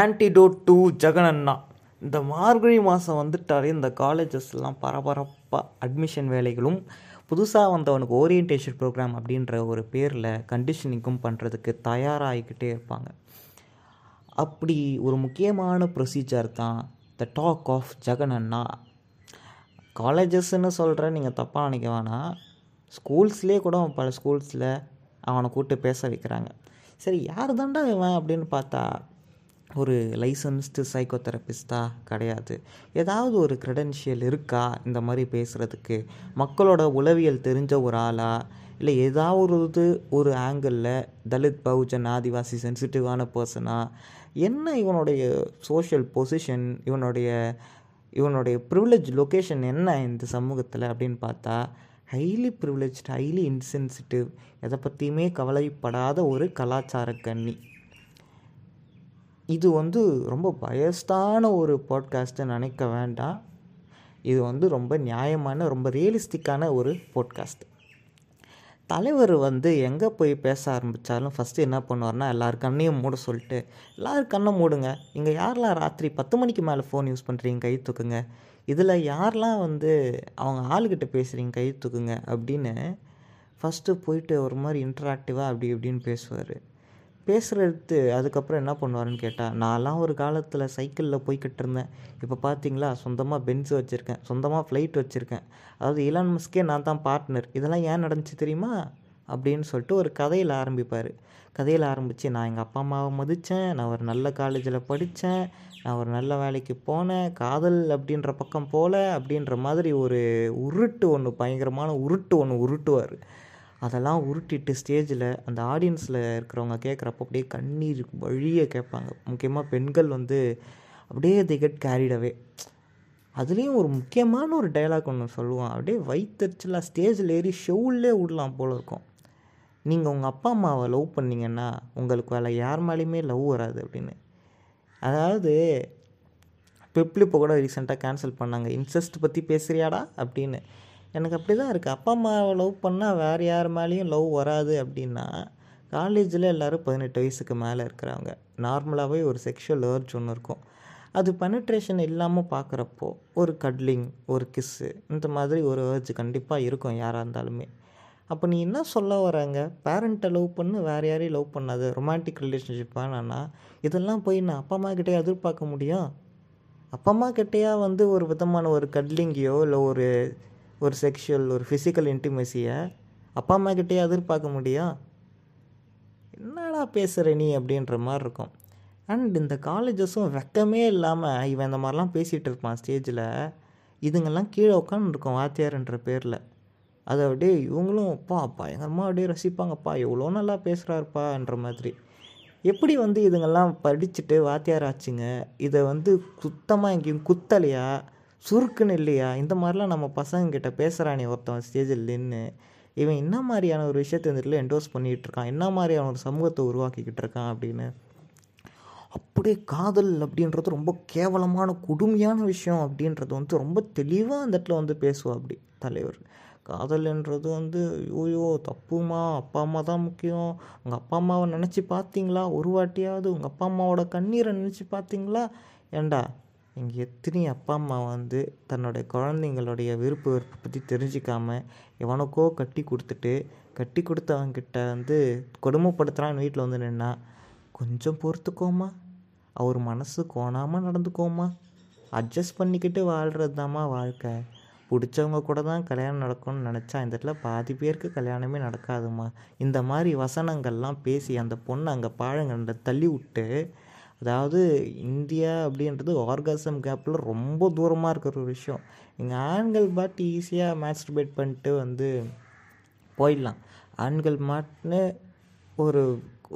Antidote to Jagananna இந்த மார்கழி மாதம் வந்துட்டாலே இந்த காலேஜஸ்லாம் பரபரப்பாக அட்மிஷன் வேலைகளும் புதுசாக வந்தவனுக்கு ஓரியன்டேஷன் ப்ரோக்ராம் அப்படின்ற ஒரு பேரில் கண்டிஷனிங்கும் பண்ணுறதுக்கு தயாராகிக்கிட்டே இருப்பாங்க. அப்படி ஒரு முக்கியமான ப்ரொசீஜர் தான் த டாக் ஆஃப் ஜெகனண்ணா காலேஜஸ்ன்னு சொல்கிறேன் நீங்கள் தப்பாக நினைக்க வேணாம். ஸ்கூல்ஸ்லேயே கூட பல ஸ்கூல்ஸில் அவனை கூப்பிட்டு பேச வைக்கிறாங்க. சரி யார் தாண்டா இவன் அப்படின்னு பார்த்தா ஒரு லைசன்ஸ்டு சைக்கோ தெரபிஸ்டா கிடையாது. ஏதாவது ஒரு க்ரெடென்ஷியல் இருக்கா? இந்த மாதிரி பேசுகிறதுக்கு மக்களோட உளவியல் தெரிஞ்ச ஒரு ஆளா? இல்லை ஏதாவது ஒரு ஆங்கிளில் தலித் பகுஜன் ஆதிவாசி சென்சிட்டிவான பர்சனாக என்ன இவனுடைய சோஷியல் பொசிஷன் இவனுடைய இவனுடைய ப்ரிவிலேஜ் லொக்கேஷன் என்ன இந்த சமூகத்தில் அப்படின்னு பார்த்தா ஹைலி ப்ரிவிலேஜ் ஹைலி இன்சென்சிட்டிவ் எதை பற்றியுமே கவலைப்படாத ஒரு கலாச்சார கண்ணி இது வந்து ரொம்ப பயஸ்டான ஒரு பாட்காஸ்ட்டை நினைக்க வேண்டாம். இது வந்து ரொம்ப நியாயமான ரொம்ப ரியலிஸ்டிக்கான ஒரு பாட்காஸ்ட் தலைவர் வந்து எங்கே போய் பேச ஆரம்பித்தாலும் ஃபஸ்ட்டு என்ன பண்ணுவார்னா எல்லார் கண்ணையும் மூட சொல்லிட்டு எல்லோரும் கண்ணை மூடுங்க. இங்கே யாரெல்லாம் ராத்திரி பத்து மணிக்கு மேலே ஃபோன் யூஸ் பண்ணுறீங்க கை தூக்குங்க. இதில் யாரெல்லாம் வந்து அவங்க ஆளுக்கிட்ட பேசுகிறீங்க கை தூக்குங்க. அப்படின்னு ஃபஸ்ட்டு போயிட்டு ஒரு மாதிரி இன்ட்ராக்டிவாக அப்படி இப்படின்னு பேசுவார். பேசுகிறது அதுக்கப்புறம் என்ன பண்ணுவாருன்னு கேட்டால் நான்லாம் ஒரு காலத்தில் சைக்கிளில் போய்கிட்டு இருந்தேன். இப்போ பார்த்தீங்களா சொந்தமாக பென்ஸ் வச்சுருக்கேன். சொந்தமாக ஃப்ளைட் வச்சுருக்கேன். அதாவது இலான் மஸ்கே நான் தான் பார்ட்னர் இதெல்லாம் ஏன் நடந்துச்சு தெரியுமா? அப்படின்னு சொல்லிட்டு ஒரு கதையில் ஆரம்பிப்பார். கதையில் ஆரம்பித்து நான் எங்கள் அப்பா அம்மாவை மதித்தேன் நான் ஒரு நல்ல காலேஜில் படித்தேன் நான் ஒரு நல்ல வேலைக்கு போனேன். காதல் அப்படின்ற பக்கம் போகல அப்படின்ற மாதிரி ஒரு உருட்டு ஒன்று பயங்கரமான உருட்டு ஒன்று உருட்டுவார். அதெல்லாம் உருட்டிட்டு ஸ்டேஜில் அந்த ஆடியன்ஸில் இருக்கிறவங்க கேட்குறப்ப அப்படியே கண்ணீர் வழிய கேட்பாங்க. முக்கியமாக பெண்கள் வந்து அப்படியே தி கெட் கேரிடவே அதுலேயும் ஒரு முக்கியமான ஒரு டைலாக் ஒன்று சொல்லுவான். அப்படியே வயிற்றுச்சலாக ஸ்டேஜில் ஏறி ஷோவிலே விடலாம் போல் இருக்கும். நீங்கள் உங்கள் அப்பா அம்மாவை லவ் பண்ணிங்கன்னா உங்களுக்கு வேலை யார் மேலேயுமே லவ் வராது அப்படின்னு. அதாவது பெப்ளி இப்போ கூட ரீசெண்டாக கேன்சல் பண்ணாங்க. இன்ட்ரெஸ்ட் பற்றி பேசுகிறியாடா அப்படின்னு. எனக்கு அப்படி தான் இருக்குது அப்பா அம்மாவை லவ் பண்ணால் வேறு யார் மேலேயும் லவ் வராது அப்படின்னா காலேஜில் எல்லோரும் பதினெட்டு வயசுக்கு மேலே இருக்கிறாங்க நார்மலாகவே ஒரு செக்ஷுவல் ஏர்ஜ் ஒன்று இருக்கும். அது பெனட்ரேஷன் இல்லாமல் பார்க்குறப்போ ஒரு கட்லிங் ஒரு கிஸ்ஸு இந்த மாதிரி ஒரு ஏர்ஜ் கண்டிப்பாக இருக்கும் யாராக இருந்தாலுமே. அப்போ நீ என்ன சொல்ல வராங்க? பேரண்ட்டை லவ் பண்ணு வேறு யாரையும் லவ் பண்ணாது. ரொமான்டிக் ரிலேஷன்ஷிப் வேணான்னா இதெல்லாம் போய் நான் அப்பா அம்மா கிட்டே எதிர்பார்க்க முடியும்? அப்பா அம்மா கிட்டேயா வந்து ஒரு விதமான ஒரு கட்லிங்கையோ இல்லை ஒரு ஒரு செக்ஷுவல் ஒரு ஃபிசிக்கல் இன்டிமெசியை அப்பா அம்மா எதிர்பார்க்க முடியும் என்னடா பேசுகிற நீ அப்படின்ற மாதிரி இருக்கும். அண்ட் இந்த காலேஜஸும் வெக்கமே இல்லாமல் இவன் இந்த மாதிரிலாம் பேசிகிட்டு இருப்பான் ஸ்டேஜில் இதுங்கெல்லாம் கீழே உட்காந்துருக்கோம் வாத்தியார்ன்ற பேரில். அதை அப்படியே இவங்களும் அப்பா பயங்கரமாக அப்படியே ரசிப்பாங்கப்பா. எவ்வளோ நல்லா பேசுகிறாருப்பான்ற மாதிரி. எப்படி வந்து இதுங்கெல்லாம் படிச்சுட்டு வாத்தியார் ஆச்சுங்க? இதை வந்து சுத்தமாக எங்கேயும் குத்தலையா? சுருக்குன்னு இல்லையா? இந்த மாதிரிலாம் நம்ம பசங்கக்கிட்ட பேசுகிறானே ஒருத்தன் ஸ்டேஜில் நின்று இவன் என்ன மாதிரியான ஒரு விஷயத்தை வந்துட்டு என்டோஸ் பண்ணிகிட்டு இருக்கான்? என்ன மாதிரியான ஒரு சமூகத்தை உருவாக்கிக்கிட்டு இருக்கான் அப்படின்னு. அப்படியே காதல் அப்படின்றது ரொம்ப கேவலமான கொடுமையான விஷயம் அப்படின்றது வந்து ரொம்ப தெளிவாக அந்த இடத்துல வந்து பேசுவா அப்படி தலைவர். காதல்ன்றது வந்து ஐயோ தப்புமா? அப்பா அம்மா தான் முக்கியம். உங்கள் அப்பா அம்மாவை நினச்சி பார்த்தீங்களா? ஒரு வாட்டியாவது உங்கள் அப்பா அம்மாவோட கண்ணீரை நினச்சி பார்த்தீங்களா? ஏண்டா? இங்கே எத்தனை அப்பா அம்மா வந்து தன்னுடைய குழந்தைங்களுடைய விருப்ப வெறுப்பு பற்றி தெரிஞ்சிக்காமல் எவனுக்கோ கட்டி கொடுத்துட்டு கட்டி கொடுத்தவங்கிட்ட வந்து கொடுமைப்படுத்துகிறான்னு வீட்டில் வந்து நின்னா கொஞ்சம் பொறுத்துக்கோமா அவர் மனசு கோணாமல் நடந்துக்கோமா அட்ஜஸ்ட் பண்ணிக்கிட்டு வாழ்கிறது தாம்மா வாழ்க்கை. பிடிச்சவங்க கூட தான் கல்யாணம் நடக்கும்னு நினச்சா இந்த இடத்துல பாதி பேருக்கு கல்யாணமே நடக்காதுமா இந்த மாதிரி வசனங்கள்லாம் பேசி அந்த பொண்ணை அங்கே பாழங்கண்ட தள்ளி விட்டு அதாவது இந்தியா அப்படின்றது ஆர்காசம் கேப்பில் ரொம்ப தூரமாக இருக்கிற ஒரு விஷயம். இங்கே ஆண்கள் பாட்டு ஈஸியாக மேஸ்டர்பேட் பண்ணிட்டு வந்து போயிடலாம். ஆண்கள் மாட்டுன்னு ஒரு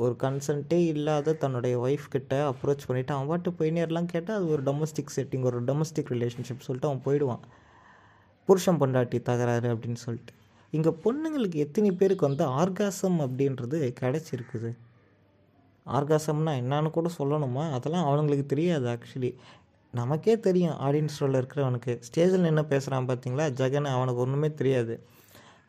ஒரு கன்சன்ட்டே இல்லாத தன்னுடைய ஒய்ஃப் கிட்ட அப்ரோச் பண்ணிவிட்டு அவன் பாட்டு போயினேர்லாம் கேட்டால் அது ஒரு டொமஸ்டிக் செட்டிங் ஒரு டொமஸ்டிக் ரிலேஷன்ஷிப் சொல்லிட்டு அவன் போயிடுவான். புருஷன் பொண்டாட்டி தகராறு அப்படின்னு சொல்லிட்டு. இங்கே பொண்ணுங்களுக்கு எத்தனை பேருக்கு வந்து ஆர்காசம் அப்படின்றது கிடச்சிருக்குது? ஆர்காசம்னா என்னான்னு கூட சொல்லணுமா? அதெல்லாம் அவனுங்களுக்கு தெரியாது ஆக்சுவலி நமக்கே தெரியும் ஆடியன்ஸ் ரோலில் இருக்கிறவனுக்கு. ஸ்டேஜில் என்ன பேசுகிறான் பார்த்தீங்களா ஜெகன் அவனுக்கு ஒன்றுமே தெரியாது.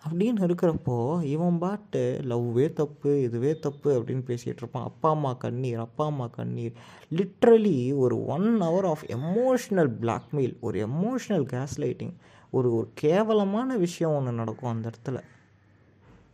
அப்படின்னு இருக்கிறப்போ இவன் பாட்டு லவ்வே தப்பு இதுவே தப்பு அப்படின்னு பேசிகிட்டு இருப்பான். அப்பா அம்மா கண்ணீர் அப்பா அம்மா கண்ணீர். லிட்ரலி ஒரு one hour of emotional blackmail ஒரு எமோஷ்னல் கேஸ் லைட்டிங் ஒரு ஒரு கேவலமான விஷயம் ஒன்று நடக்கும் அந்த இடத்துல.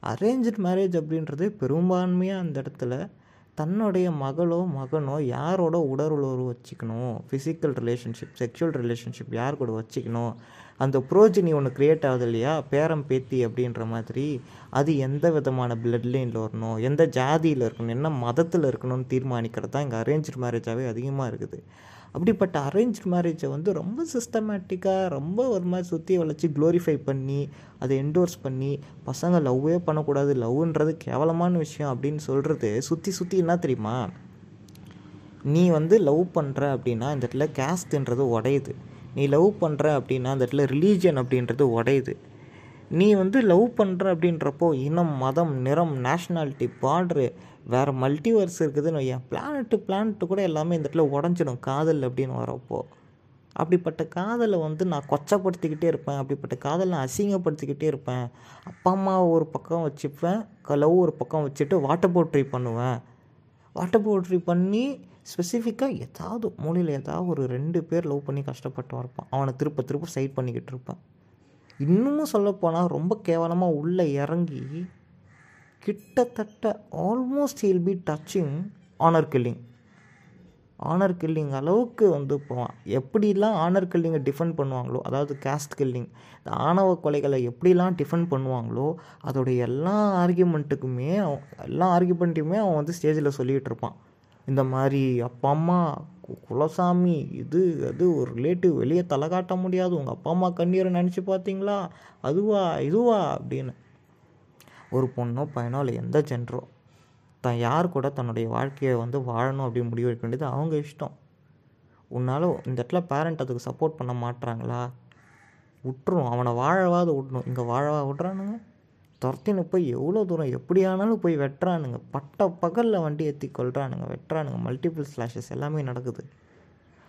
அரேஞ்சு மேரேஜ் அப்படின்றது பெரும்பான்மையாக அந்த இடத்துல தன்னுடைய மகளோ மகனோ யாரோட உடலுறவு வச்சுக்கணும்? ஃபிசிக்கல் ரிலேஷன்ஷிப் செக்ஷுவல் ரிலேஷன்ஷிப் யார் கூட வச்சுக்கணும்? அந்த ப்ரோஜினி ஒன்று க்ரியேட் ஆகுது இல்லையா? பேரம் பேத்தி அப்படின்ற மாதிரி. அது எந்த விதமான பிளட் லைனில் வரணும்? எந்த ஜாதியில் இருக்கணும்? என்ன மதத்தில் இருக்கணும்னு தீர்மானிக்கிறது தான் இங்கே அரேஞ்சு மேரேஜாகவே அதிகமாக இருக்குது. அப்படிப்பட்ட அரேஞ்ச் மேரேஜை வந்து ரொம்ப சிஸ்டமேட்டிக்காக ரொம்ப ஒரு மாதிரி சுற்றி வளைச்சி க்ளோரிஃபை பண்ணி அதை என்டோர்ஸ் பண்ணி பசங்க லவ்வே பண்ணக்கூடாது லவ்ன்றது கேவலமான விஷயம் அப்படின்னு சொல்கிறது சுற்றி சுற்றி என்ன தெரியுமா? நீ வந்து லவ் பண்ணுற அப்படின்னா இந்த இடத்துல கேஸ்ட்ன்றது உடையுது. நீ லவ் பண்ணுற அப்படின்னா அந்த இடத்துல ரிலீஜியன் அப்படின்றது உடையுது. நீ வந்து லவ் பண்ணுற அப்படின்றப்போ இனம் மதம் நிறம் நேஷ்னாலிட்டி பார்டரு வேறு மல்டிவர்ஸ் இருக்குதுன்னு வையன். பிளானட்டு பிளானட்டு கூட எல்லாமே இந்த இடத்துல உடஞ்சிடும் காதல் அப்படின்னு வரப்போ அப்படிப்பட்ட காதலை வந்து நான் கொச்சப்படுத்திக்கிட்டே இருப்பேன். அப்படிப்பட்ட காதலை நான் அசிங்கப்படுத்திக்கிட்டே இருப்பேன். அப்பா அம்மா ஒரு பக்கம் வச்சுப்பேன். லவ் ஒரு பக்கம் வச்சுட்டு வாட்டர் போட்ரி பண்ணுவேன். வாட்டர் போட்ரி பண்ணி ஸ்பெசிஃபிக்காக ஏதாவது மூலையில் ஏதாவது ஒரு ரெண்டு பேர் லவ் பண்ணி கஷ்டப்பட்டு இருப்பான் அவனை திருப்ப திருப்ப சைட் பண்ணிக்கிட்டு இருப்பேன். இன்னமும் சொல்லப்போனால் ரொம்ப கேவலமாக உள்ளே இறங்கி கிட்டத்தட்ட ஆல்மோஸ்ட் ஹில் பி touching honour killing honour killing அளவுக்கு வந்து போவான் எப்படிலாம் ஆனர் கில்லிங்கை டிஃபெண்ட் பண்ணுவாங்களோ அதாவது கேஸ்ட் கில்லிங் இந்த ஆணவ கொலைகளை எப்படிலாம் டிஃபெண்ட் பண்ணுவாங்களோ அதோடைய எல்லா ஆர்கியூமெண்ட்டுக்குமே அவன் எல்லா ஆர்கியூமெண்ட்டையுமே அவன் வந்து ஸ்டேஜில் சொல்லிகிட்டு இருப்பான். இந்த மாதிரி அப்பா அம்மா குலசாமி இது அது ஒரு ரிலேட்டிவ் வெளியே தலை காட்ட முடியாது. உங்கள் அப்பா அம்மா கண்ணீரை நினச்சி பார்த்தீங்களா அதுவா இதுவா? அப்படின்னு. ஒரு பொண்ணோ பையனோ இல்லை எந்த ஜென்ரோ தான் யார் கூட தன்னுடைய வாழ்க்கையை வந்து வாழணும் அப்படின்னு முடிவு எடுக்க வேண்டியது அவங்க இஷ்டம். உன்னால் இந்த இடத்துல பேரண்ட் அதுக்கு சப்போர்ட் பண்ண மாட்றாங்களா? விட்டுரும். அவனை வாழவாது விடணும். இங்கே வாழவா விட்றானுங்க. துரத்தின்னு போய் எவ்வளோ தூரம் எப்படி ஆனாலும் போய் வெட்டுறானுங்க. பட்ட பகலில் வண்டி ஏற்றி கொள்றானுங்க வெட்டுறானுங்க. மல்டிபிள் ஸ்லாஷஸ் எல்லாமே நடக்குது.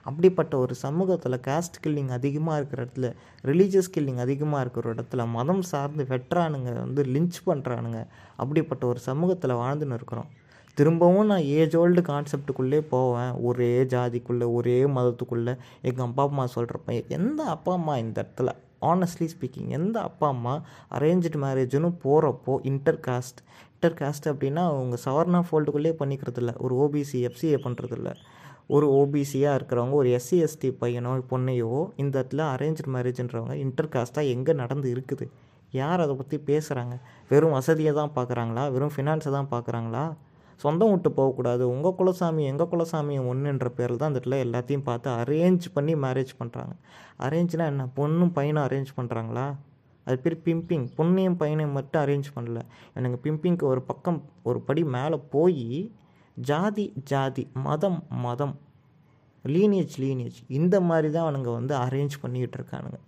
அப்படிப்பட்ட ஒரு சமூகத்தில் காஸ்ட் கில்லிங் அதிகமாக இருக்கிற இடத்துல ரிலீஜியஸ் கில்லிங் அதிகமாக இருக்கிற இடத்துல மதம் சார்ந்து வெட்டுறானுங்க வந்து லிஞ்ச் பண்ணுறானுங்க அப்படிப்பட்ட ஒரு சமூகத்தில் வாழ்ந்துன்னு இருக்கிறோம். திரும்பவும் நான் ஏஜ் ஓல்டு கான்செப்டுக்குள்ளே போவேன். ஒரே ஜாதிக்குள்ளே ஒரே மதத்துக்குள்ளே. எங்கள் அப்பா அம்மா சொல்கிறப்ப எந்த அப்பா அம்மா இந்த இடத்துல ஆனஸ்ட்லி ஸ்பீக்கிங் எந்த அப்பா அம்மா அரேഞ്ച്டு மேரேஜ்னு போகிறப்போ இன்டர் காஸ்ட் இன்டர் காஸ்ட் அப்படின்னா அவங்க சவர்ணா ஃபோல்டுக்குள்ளே பண்ணிக்கிறதில்ல. ஒரு ஓபிசி எஃப்சிஏ பண்ணுறதில்ல ஒரு ஓபிசியாக இருக்கிறவங்க ஒரு எஸ்சி எஸ்டி பையனோ பொண்ணையோ இந்த இடத்துல அரேஞ்சு மேரேஜ்ன்றவங்க இன்டர் காஸ்ட்டாக எங்கே நடந்து இருக்குது? யார் அதை பற்றி பேசுகிறாங்க வெறும் வசதியை தான் பார்க்குறாங்களா? வெறும் ஃபினான்ஸை தான் பார்க்குறாங்களா? சொந்தம் விட்டு போகக்கூடாது உங்கள் குலசாமி எங்கள் குலசாமி ஒன்றுன்ற பேரில் தான் அந்த இடத்துல எல்லாத்தையும் பார்த்து அரேஞ்ச் பண்ணி மேரேஜ் பண்ணுறாங்க அரேஞ்ச்னா என்ன? பொண்ணும் பையனும் அரேஞ்ச் பண்ணுறாங்களா அது பேர் பிம்பிங் பொண்ணையும் பையனையும் மட்டும் அரேஞ்ச் பண்ணல. எனக்கு பிம்பிங்க்கு ஒரு பக்கம் ஒரு படி மேலே போய் ஜாதி ஜாதி மதம் மதம் லீனேஜ் லீனேஜ் இந்த மாதிரி தான் அவனுங்க வந்து அரேஞ்ச் பண்ணிக்கிட்டு இருக்கானுங்க.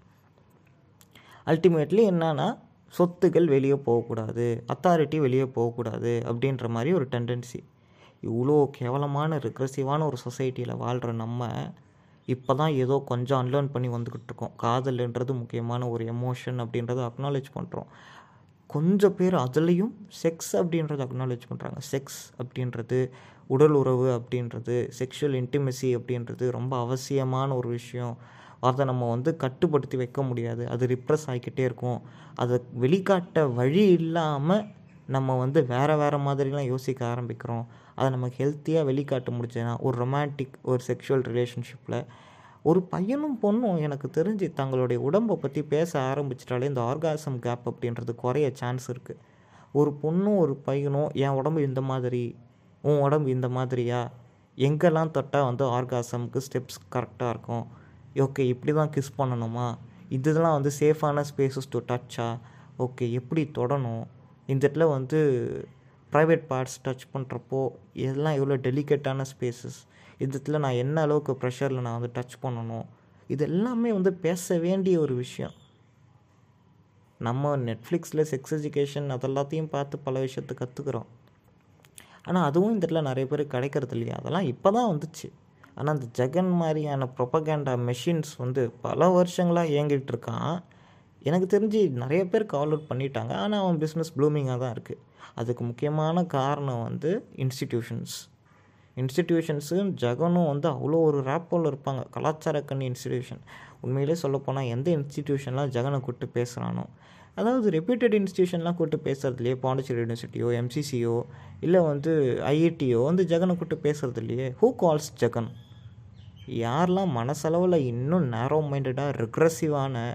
அல்டிமேட்லி என்னன்னா சொத்துக்கள் வெளியே போகக்கூடாது அத்தாரிட்டி வெளியே போகக்கூடாது அப்படின்ற மாதிரி ஒரு டெண்டன்சி இவ்வளோ கேவலமான ரிக்ரெசிவான ஒரு சொசைட்டியில் வாழ்கிற நம்ம இப்போ தான் ஏதோ கொஞ்சம் அன்லேர்ன் பண்ணி வந்துக்கிட்டு இருக்கோம். காதல்ன்றது முக்கியமான ஒரு எமோஷன் அப்படின்றத அக்னாலேஜ் பண்ணுறோம் கொஞ்சம் பேர் அதுலேயும் செக்ஸ் அப்படின்றத அக்னாலேஜ் பண்ணுறாங்க செக்ஸ் அப்படின்றது உடல் உறவு அப்படின்றது செக்ஷுவல் இன்டிமெசி அப்படின்றது ரொம்ப அவசியமான ஒரு விஷயம். அதை நம்ம வந்து கட்டுப்படுத்தி வைக்க முடியாது. அது ரிப்ரெஸ் ஆகிக்கிட்டே இருக்கும். அதை வெளிக்காட்ட வழி இல்லாமல் நம்ம வந்து வேறு வேறு மாதிரிலாம் யோசிக்க ஆரம்பிக்கிறோம். அதை நம்ம ஹெல்த்தியாக வெளிக்காட்ட முடிச்சதுன்னா ஒரு ரொமான்டிக் ஒரு செக்ஷுவல் ரிலேஷன்ஷிப்பில் ஒரு பையனும் பொண்ணும் எனக்கு தெரிஞ்சு தங்களுடைய உடம்பை பற்றி பேச ஆரம்பிச்சிட்டாலே இந்த ஆர்காசம் கேப் அப்படின்றது குறைய சான்ஸ் இருக்குது ஒரு பொண்ணும் ஒரு பையனும் என் உடம்பு இந்த மாதிரி உன் உடம்பு இந்த மாதிரியா? எங்கெல்லாம் தொட்டால் வந்து ஆர்காசம்க்கு ஸ்டெப்ஸ் கரெக்டாக இருக்கும்? ஓகே இப்படி தான் கிஸ் பண்ணணுமா? இதெல்லாம் வந்து சேஃபான ஸ்பேசஸ் டு டச்சா ஓகே எப்படி தொடணும்? இந்த இடத்துல வந்து ப்ரைவேட் பார்ட்ஸ் டச் பண்ணுறப்போ இதெல்லாம் எவ்வளோ டெலிகேட்டான ஸ்பேசஸ் இந்த இடத்துல நான் என்ன அளவுக்கு ப்ரெஷரில் நான் வந்து டச் பண்ணணும்? இது எல்லாமே வந்து பேச வேண்டிய ஒரு விஷயம். நம்ம நெட்ஃப்ளிக்ஸில் செக்ஸ் எஜுகேஷன் அதெல்லாத்தையும் பார்த்து பல விஷயத்தை கற்றுக்குறோம் ஆனால் அதுவும் இந்த இடத்துல நிறைய பேர் கிடைக்கிறது இல்லையா? அதெல்லாம் இப்போ தான் வந்துச்சு. ஆனால் அந்த ஜெகன் மாதிரியான ப்ரொபகேண்டா மெஷின்ஸ் வந்து பல வருஷங்களாக இயங்கிட்டு இருக்கான். எனக்கு தெரிஞ்சு நிறைய பேர் கால் அவுட் பண்ணிட்டாங்க. ஆனால் அவன் பிஸ்னஸ் ப்ளூமிங்காக தான் இருக்குது அதுக்கு முக்கியமான காரணம் வந்து இன்ஸ்டிடியூஷன்ஸ் இன்ஸ்டிடியூஷன்ஸும் ஜெகனும் வந்து அவ்வளோ ஒரு ரேப்போல் இருப்பாங்க. கலாச்சார கண் இன்ஸ்டிடியூஷன் உண்மையிலே சொல்லப்போனால் எந்த இன்ஸ்டிடியூஷன்லாம் ஜெகனை கூப்பிட்டு பேசுகிறானோ அதாவது ரெப்யூட்டட் இன்ஸ்டியூஷன்லாம் கூப்பிட்டு பேசுறது இல்லையே பாண்டிச்சேரி யூனிவர்சிட்டியோ எம்சிசியோ இல்லை வந்து ஐஐடியோ வந்து ஜெகனை கூப்பிட்டு பேசுறது இல்லையே ஹூ கால்ஸ் ஜெகன்? யாரெல்லாம் மனசளவில் இன்னும் நேரோ மைண்டடாக ரிக்ரஸிவான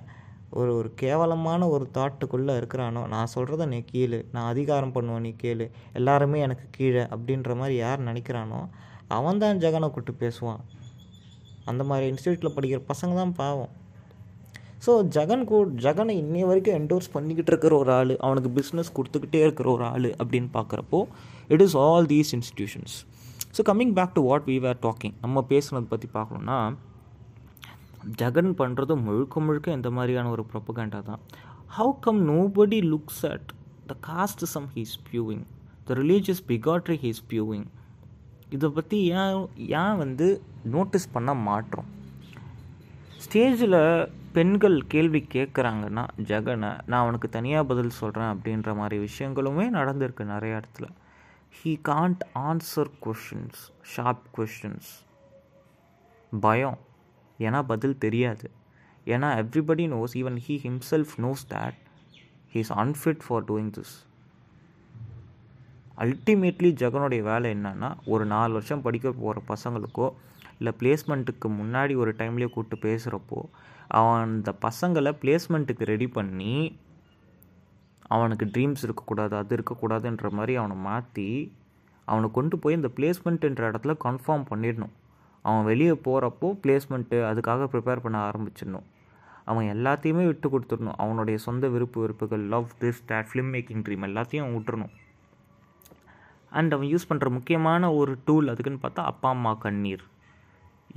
ஒரு ஒரு கேவலமான ஒரு தாட்டுக்குள்ளே இருக்கிறானோ நான் சொல்கிறத நீ கீழே நான் அதிகாரம் பண்ணுவேன் நீ கேளு எல்லாருமே எனக்கு கீழே அப்படின்ற மாதிரி யார் நினைக்கிறானோ அவன் தான் ஜெகனை கூப்பிட்டு பேசுவான். அந்த மாதிரி இன்ஸ்டியூட்டில் படிக்கிற பசங்க தான் பாவம். ஸோ ஜெகன் கூ ஜெகனை இன்னைய வரைக்கும் என்டோர்ஸ் பண்ணிக்கிட்டு இருக்கிற ஒரு ஆள் அவனுக்கு பிஸ்னஸ் கொடுத்துக்கிட்டே இருக்கிற ஒரு ஆள் அப்படின்னு பார்க்குறப்போ it is all these institutions so coming back to what we were talking நம்ம பேசுனதை பற்றி பார்க்கணுன்னா ஜெகன் பண்ணுறது முழுக்க முழுக்க இந்த மாதிரியான ஒரு ப்ரொப்பகண்டா தான். How come nobody looks at the casteism he's spewing the religious bigotry he's spewing இதை பற்றி ஏன் ஏன் வந்து நோட்டீஸ் பண்ண மாட்டோம்? ஸ்டேஜில் பெண்கள் கேள்வி கேட்குறாங்கன்னா ஜெகனை நான் அவனுக்கு தனியாக பதில் சொல்கிறேன் அப்படின்ற மாதிரி விஷயங்களுமே நடந்திருக்கு நிறைய இடத்துல. He can't answer questions sharp questions பயம். ஏன்னா பதில் தெரியாது. ஏன்னா everybody knows even he himself knows that he is unfit for doing this ultimately ஜெகனுடைய வேலை என்னன்னா ஒரு நாலு வருஷம் படிக்க போகிற பசங்களுக்கோ இல்லை பிளேஸ்மெண்ட்டுக்கு முன்னாடி ஒரு டைம்லேயே கூப்பிட்டு பேசுகிறப்போ அவன் அந்த பசங்களை பிளேஸ்மெண்ட்டுக்கு ரெடி பண்ணி அவனுக்கு ட்ரீம்ஸ் இருக்கக்கூடாது அது இருக்கக்கூடாதுன்ற மாதிரி அவனை மாற்றி அவனை கொண்டு போய் இந்த பிளேஸ்மெண்ட்டுன்ற இடத்துல கன்ஃபார்ம் பண்ணிடணும். அவன் வெளியே போகிறப்போ பிளேஸ்மெண்ட்டு அதுக்காக ப்ரிப்பேர் பண்ண ஆரம்பிச்சிடணும். அவன் எல்லாத்தையுமே விட்டு கொடுத்துடணும். அவனுடைய சொந்த விருப்பு வெறுப்புகள் love this that film making dream எல்லாத்தையும் அவன் விட்டுறணும். அண்ட் அவன் யூஸ் பண்ணுற முக்கியமான ஒரு டூல் அதுக்குன்னு பார்த்தா அப்பா அம்மா கண்ணீர்.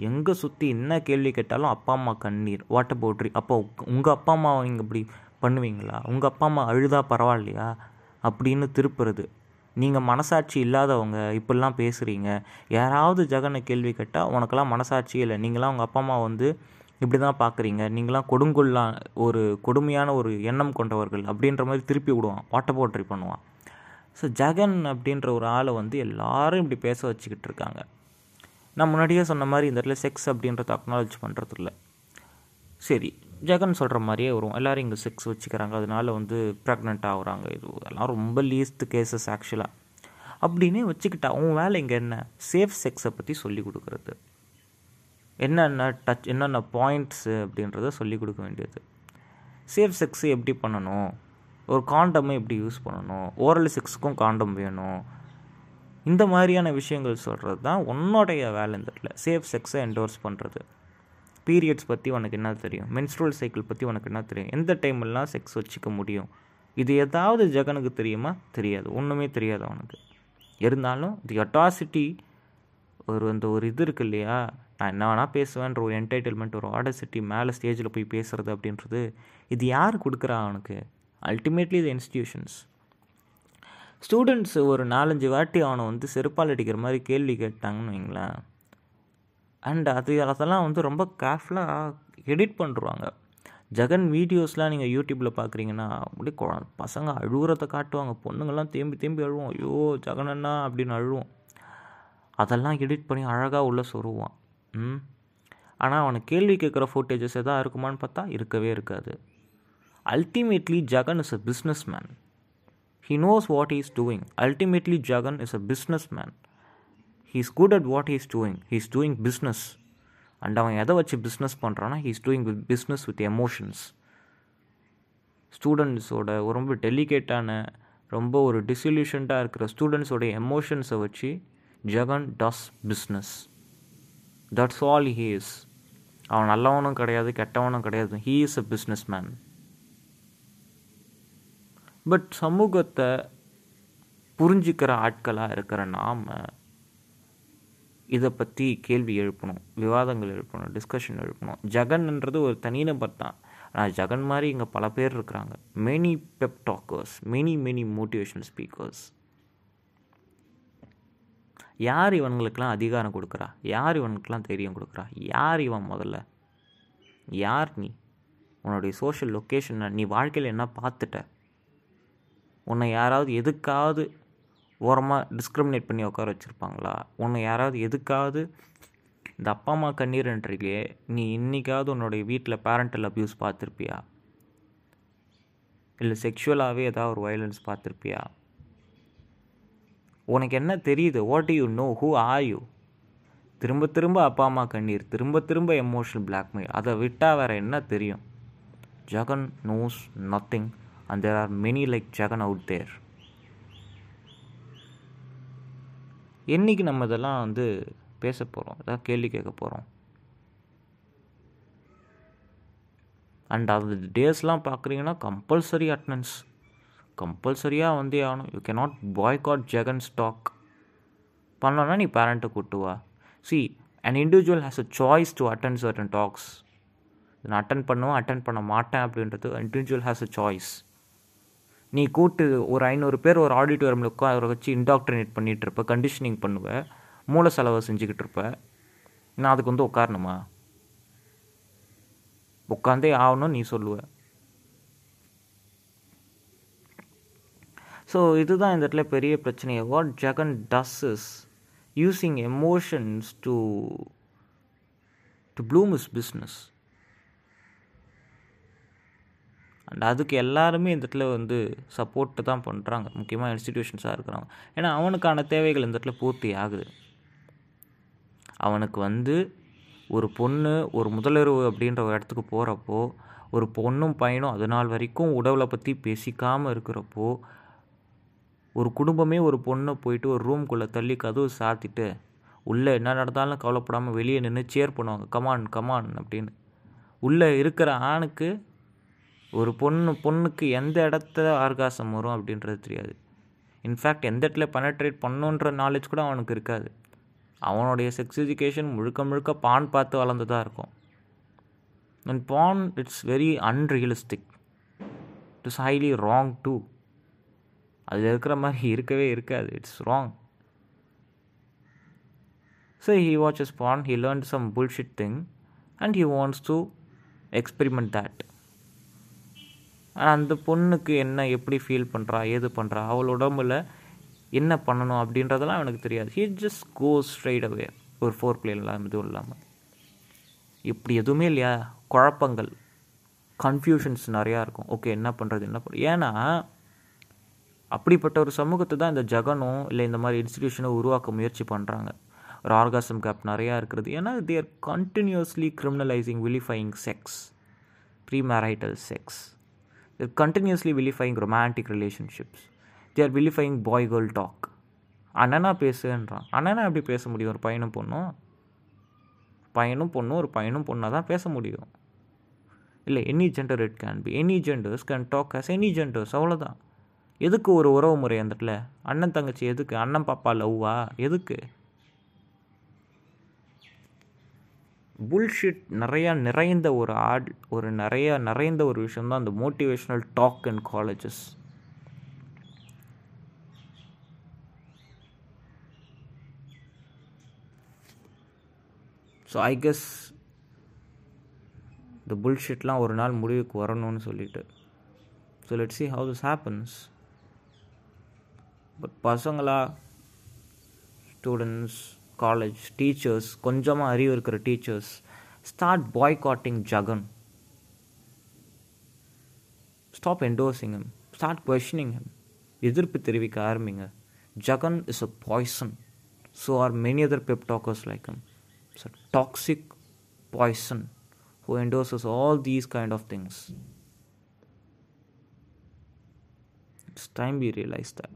எங்கே சுற்றி என்ன கேள்வி கேட்டாலும் அப்பா அம்மா கண்ணீர். வாட்டர் போட்ரி அப்போ உங்கள் அப்பா அம்மா இங்கே இப்படி பண்ணுவீங்களா? உங்கள் அப்பா அம்மா அழுதா பரவாயில்லையா? அப்படின்னு திருப்புறது. நீங்கள் மனசாட்சி இல்லாதவங்க இப்படிலாம் பேசுகிறீங்க யாராவது ஜெகனை கேள்வி கேட்டால் உனக்கெல்லாம் மனசாட்சி இல்லை. நீங்களாம் உங்கள் அப்பா அம்மா வந்து இப்படி தான் பார்க்குறீங்க நீங்களாம் கொடுங்குள்ளா ஒரு கொடுமையான ஒரு எண்ணம் கொண்டவர்கள் அப்படின்ற மாதிரி திருப்பி விடுவான். வாட்டர் போட்ரி பண்ணுவான். ஸோ ஜெகன் அப்படின்ற ஒரு ஆளை வந்து எல்லாரும் இப்படி பேச வச்சுக்கிட்டு இருக்காங்க. நான் முன்னாடியே சொன்ன மாதிரி இந்த இடத்துல செக்ஸ் அப்படின்றத அக்னாலஜ் பண்ணுறதில்ல சரி ஜெகன் சொல்கிற மாதிரியே வரும். எல்லோரும் இங்கே செக்ஸ் வச்சுக்கிறாங்க. அதனால வந்து ப்ரெக்னென்ட் ஆகுறாங்க. இது எல்லாம் ரொம்ப லீஸ்ட் கேசஸ் ஆக்சுவலாக அப்படின்னே வச்சுக்கிட்டா உன் வேலை இங்கே என்ன? சேஃப் செக்ஸை பற்றி சொல்லி கொடுக்குறது. என்னென்ன டச் என்னென்ன பாயிண்ட்ஸு அப்படின்றத சொல்லி கொடுக்க வேண்டியது. சேஃப் செக்ஸு எப்படி பண்ணணும்? ஒரு காண்டமை எப்படி யூஸ் பண்ணணும்? ஓரல் செக்ஸுக்கும் காண்டம் வேணும். இந்த மாதிரியான விஷயங்கள் சொல்கிறது தான் உன்னோடைய வேலை இந்த இடத்துல. சேஃப் செக்ஸை என்டோர்ஸ் பண்ணுறது பீரியட்ஸ் பற்றி உனக்கு என்ன தெரியும்? மென்ஸ்ட்ரல் சைக்கிள் பற்றி உனக்கு என்ன தெரியும்? எந்த டைம்லாம் செக்ஸ் வச்சுக்க முடியும்? இது ஏதாவது ஜெகனுக்கு தெரியுமா? தெரியாது. ஒன்றுமே தெரியாது அவனுக்கு. இருந்தாலும் தி அட்டாசிட்டி ஒரு அந்த ஒரு இது இருக்கு இல்லையா? நான் என்ன வேணால் பேசுவேன்ற ஒரு என்டைட்டில்மெண்ட் ஒரு ஆடசிட்டி மேலே ஸ்டேஜில் போய் பேசுகிறது அப்படின்றது இது யார் கொடுக்குறா அவனுக்கு? அல்டிமேட்லி த இன்ஸ்டிடியூஷன்ஸ் ஸ்டூடெண்ட்ஸ் ஒரு நாலஞ்சு வாட்டி அவனை வந்து செருப்பால் அடிக்கிற மாதிரி கேள்வி கேட்டாங்கன்னு வைங்களேன். அண்ட் அது அதெல்லாம் வந்து ரொம்ப கேர்ஃபுல்லாக எடிட் பண்ணுருவாங்க. ஜெகன் வீடியோஸ்லாம் நீங்கள் யூடியூப்பில் பார்க்குறீங்கன்னா அப்படியே குழ பசங்க அழுகுறத காட்டுவாங்க. பொண்ணுங்கள்லாம் தேம்பி தேம்பி அழுவோம். ஐயோ ஜெகனண்ணா அப்படின்னு அழுவோம். அதெல்லாம் எடிட் பண்ணி அழகாக உள்ளே சொருவான். ம்? ஆனால் அவனை கேள்வி கேட்குற ஃபுட்டேஜஸ் எதாவது இருக்குமான்னு பார்த்தா இருக்கவே இருக்காது. Ultimately Jagan is a business man he knows what is doing ultimately Jagan is a business man is good at what he's doing he is doing business and அவன் எதை வச்சு பிஸ்னஸ் பண்ணுறான்னா he is doing with business with emotions ஸ்டூடெண்ட்ஸோட ரொம்ப டெலிகேட்டான ரொம்ப ஒரு டிசல்யூஷன்டாக இருக்கிற ஸ்டூடெண்ட்ஸோட எமோஷன்ஸை வச்சு Jagan does business that's all he is அவன் நல்லவனும் கிடையாது கெட்டவனும் கிடையாது. He is a business man but சமூகத்தை புரிஞ்சுக்கிற ஆட்களாக இருக்கிற நாம் இதை பற்றி கேள்வி எழுப்பணும் விவாதங்கள் எழுப்பணும் டிஸ்கஷன் எழுப்பணும். ஜெகன்ன்றது ஒரு தனிநபர் தான். ஆனால் ஜெகன் மாதிரி இங்கே பல பேர் இருக்கிறாங்க. Many pep talkers many many motivational speakers யார் இவனுங்களுக்கெல்லாம் அதிகாரம் கொடுக்குறா? யார் இவனுக்கெல்லாம் தைரியம் கொடுக்குறா? யார் இவன் முதல்ல? யார் நீ? உன்னுடைய சோஷியல் லொக்கேஷன் நீ வாழ்க்கையில் என்ன பார்த்துட்ட? உன்னை யாராவது எதுக்காவது ஓரமாக டிஸ்கிரிமினேட் பண்ணி உட்கார வச்சுருப்பாங்களா? உன்னை யாராவது எதுக்காவது இந்த அப்பா அம்மா கண்ணீர்ன்றிலே நீ இன்னைக்காவது உன்னுடைய வீட்டில் பேரண்டல் அப்யூஸ் பார்த்துருப்பியா? இல்லை செக்ஷுவலாகவே ஏதாவது ஒரு வயலன்ஸ் பார்த்துருப்பியா? உனக்கு என்ன தெரியுது? What you know who are you திரும்ப திரும்ப அப்பா அம்மா கண்ணீர் திரும்ப திரும்ப எமோஷனல் பிளாக்மெயில் அதை விட்டால் வேறு என்ன தெரியும்? Jagan knows nothing and there are many like Jagan out there என்னைக்கு நம்ம இதெல்லாம் வந்து பேச போகிறோம் ஏதாவது கேள்வி கேட்க போகிறோம் அண்ட் அது டேஸ்லாம் பார்க்குறீங்கன்னா கம்பல்சரி அட்டண்டன்ஸ் கம்பல்சரியாக வந்தே ஆகணும். You cannot boycott Jagan stock பண்ணோன்னா நீ பேரண்ட்டை கூட்டு வா. See an individual has a choice to attend certain talks நான் அட்டன் பண்ணுவேன் அட்டன் பண்ண மாட்டேன் அப்படின்றது இண்டிவிஜுவல் ஹேஸ் அ சாய்ஸ் நீ கூட்டு ஒரு ஐநூறு பேர் ஒரு ஆடிட்டோரியமில் உட்கார வச்சு இன்டாக்ட்ரினேட் பண்ணிகிட்டு இருப்ப கண்டிஷனிங் பண்ணுவேன் மூல செலவை செஞ்சுக்கிட்டு இருப்ப நான் அதுக்கு வந்து உட்காரணுமா? உட்காந்தே ஆகணும்னு நீ சொல்லுவ. ஸோ இதுதான் இந்த இடத்துல பெரிய பிரச்சனையே. What Jagan does is using emotions to to bloom his business and அதுக்கு எல்லாருமே இந்த இடத்துல வந்து சப்போர்ட்டு தான் பண்ணுறாங்க முக்கியமாக இன்ஸ்டிடியூஷன்ஸாக இருக்கிறாங்க ஏன்னா அவனுக்கான தேவைகள் இந்த இடத்துல பூர்த்தி ஆகுது. அவனுக்கு வந்து ஒரு பொண்ணு ஒரு முதலுறவு அப்படின்ற ஒரு இடத்துக்கு போகிறப்போ ஒரு பொண்ணும் பையனும் அது நாள் வரைக்கும் உடவுளை பற்றி பேசிக்காமல் இருக்கிறப்போ ஒரு குடும்பமே ஒரு பொண்ணை போயிட்டு ஒரு ரூம்குள்ளே தள்ளி கதவு சாத்திட்டு உள்ளே என்ன நடந்தாலும் கவலைப்படாமல் வெளியே நின்று சேர் பண்ணுவாங்க. கமான் கமான் அப்படின்னு. உள்ளே இருக்கிற ஆணுக்கு ஒரு பொண்ணு பொண்ணுக்கு எந்த இடத்துல ஆர்காசம் வரும் அப்படின்றது தெரியாது. இன்ஃபேக்ட் எந்த இடத்துல பெனட்ரேட் பண்ணுன்ற நாலேஜ் கூட அவனுக்கு இருக்காது. அவனுடைய செக்ஸ் எஜுகேஷன் முழுக்க முழுக்க பான் பார்த்து வளர்ந்ததாக இருக்கும். And porn it's very unrealistic it is highly wrong to அதில் இருக்கிற மாதிரி இருக்கவே இருக்காது. It's wrong so he watches porn he learn some bullshit thing and he wants to experiment that ஆனால் அந்த பொண்ணுக்கு என்ன எப்படி ஃபீல் பண்ணுறா ஏது பண்ணுறா அவள் உடம்புல என்ன பண்ணணும் அப்படின்றதெல்லாம் எனக்கு தெரியாது. He just go straight away ஒரு ஃபோர் பிளேலாம் இதுவும் இல்லாமல் இப்படி எதுவுமே இல்லையா? குழப்பங்கள் கன்ஃபியூஷன்ஸ் நிறையா இருக்கும். ஓகே என்ன பண்ணுறது என்ன பண்ண ஏன்னா அப்படிப்பட்ட ஒரு சமூகத்தை தான் இந்த ஜகனும் இல்லை இந்த மாதிரி இன்ஸ்டிடியூஷனும் உருவாக்க முயற்சி பண்ணுறாங்க ஒரு ஆர்காசம் கேப் நிறையா இருக்கிறது. ஏன்னா they're continuously criminalizing vilifying sex premarital sex they're continuously vilifying romantic relationships they're vilifying boy girl talk அண்ணனா பேசுன்றான் அண்ணனா எப்படி பேச முடியும்? ஒரு பையனும் பொண்ணும். பையனும் பொண்ணும் ஒரு பையனும் பொண்ணாக தான் பேச முடியும். இல்லை any gender it can be any genders can talk as any genders அவ்வளோதான் எதுக்கு ஒரு உறவு முறை அந்த இடத்துல அண்ணன் தங்கச்சி எதுக்கு? அண்ணன் பாப்பா லவ்வா? எதுக்கு? புல்ஷிட் நிறையா நிறைந்த ஒரு ஆட் ஒரு நிறையா நிறைந்த ஒரு விஷயம் தான் அந்த motivational talk in colleges so I guess இந்த புல்ஷிட்லாம் ஒரு நாள் முடிவுக்கு வரணும்னு சொல்லிட்டு. So let see how this happens but பசங்களா ஸ்டூடெண்ட்ஸ் காலேஜ் டீச்சர்ஸ் கொஞ்சமாக அறிவு இருக்கிற teachers start boycotting Jagan stop endorsing him start questioning him எதிர்ப்பு தெரிவிக்க ஆரம்பிங்க Jagan is a poison so are many other pep talkers like him it's a toxic poison who endorses all these kind of things. It's time we realize that.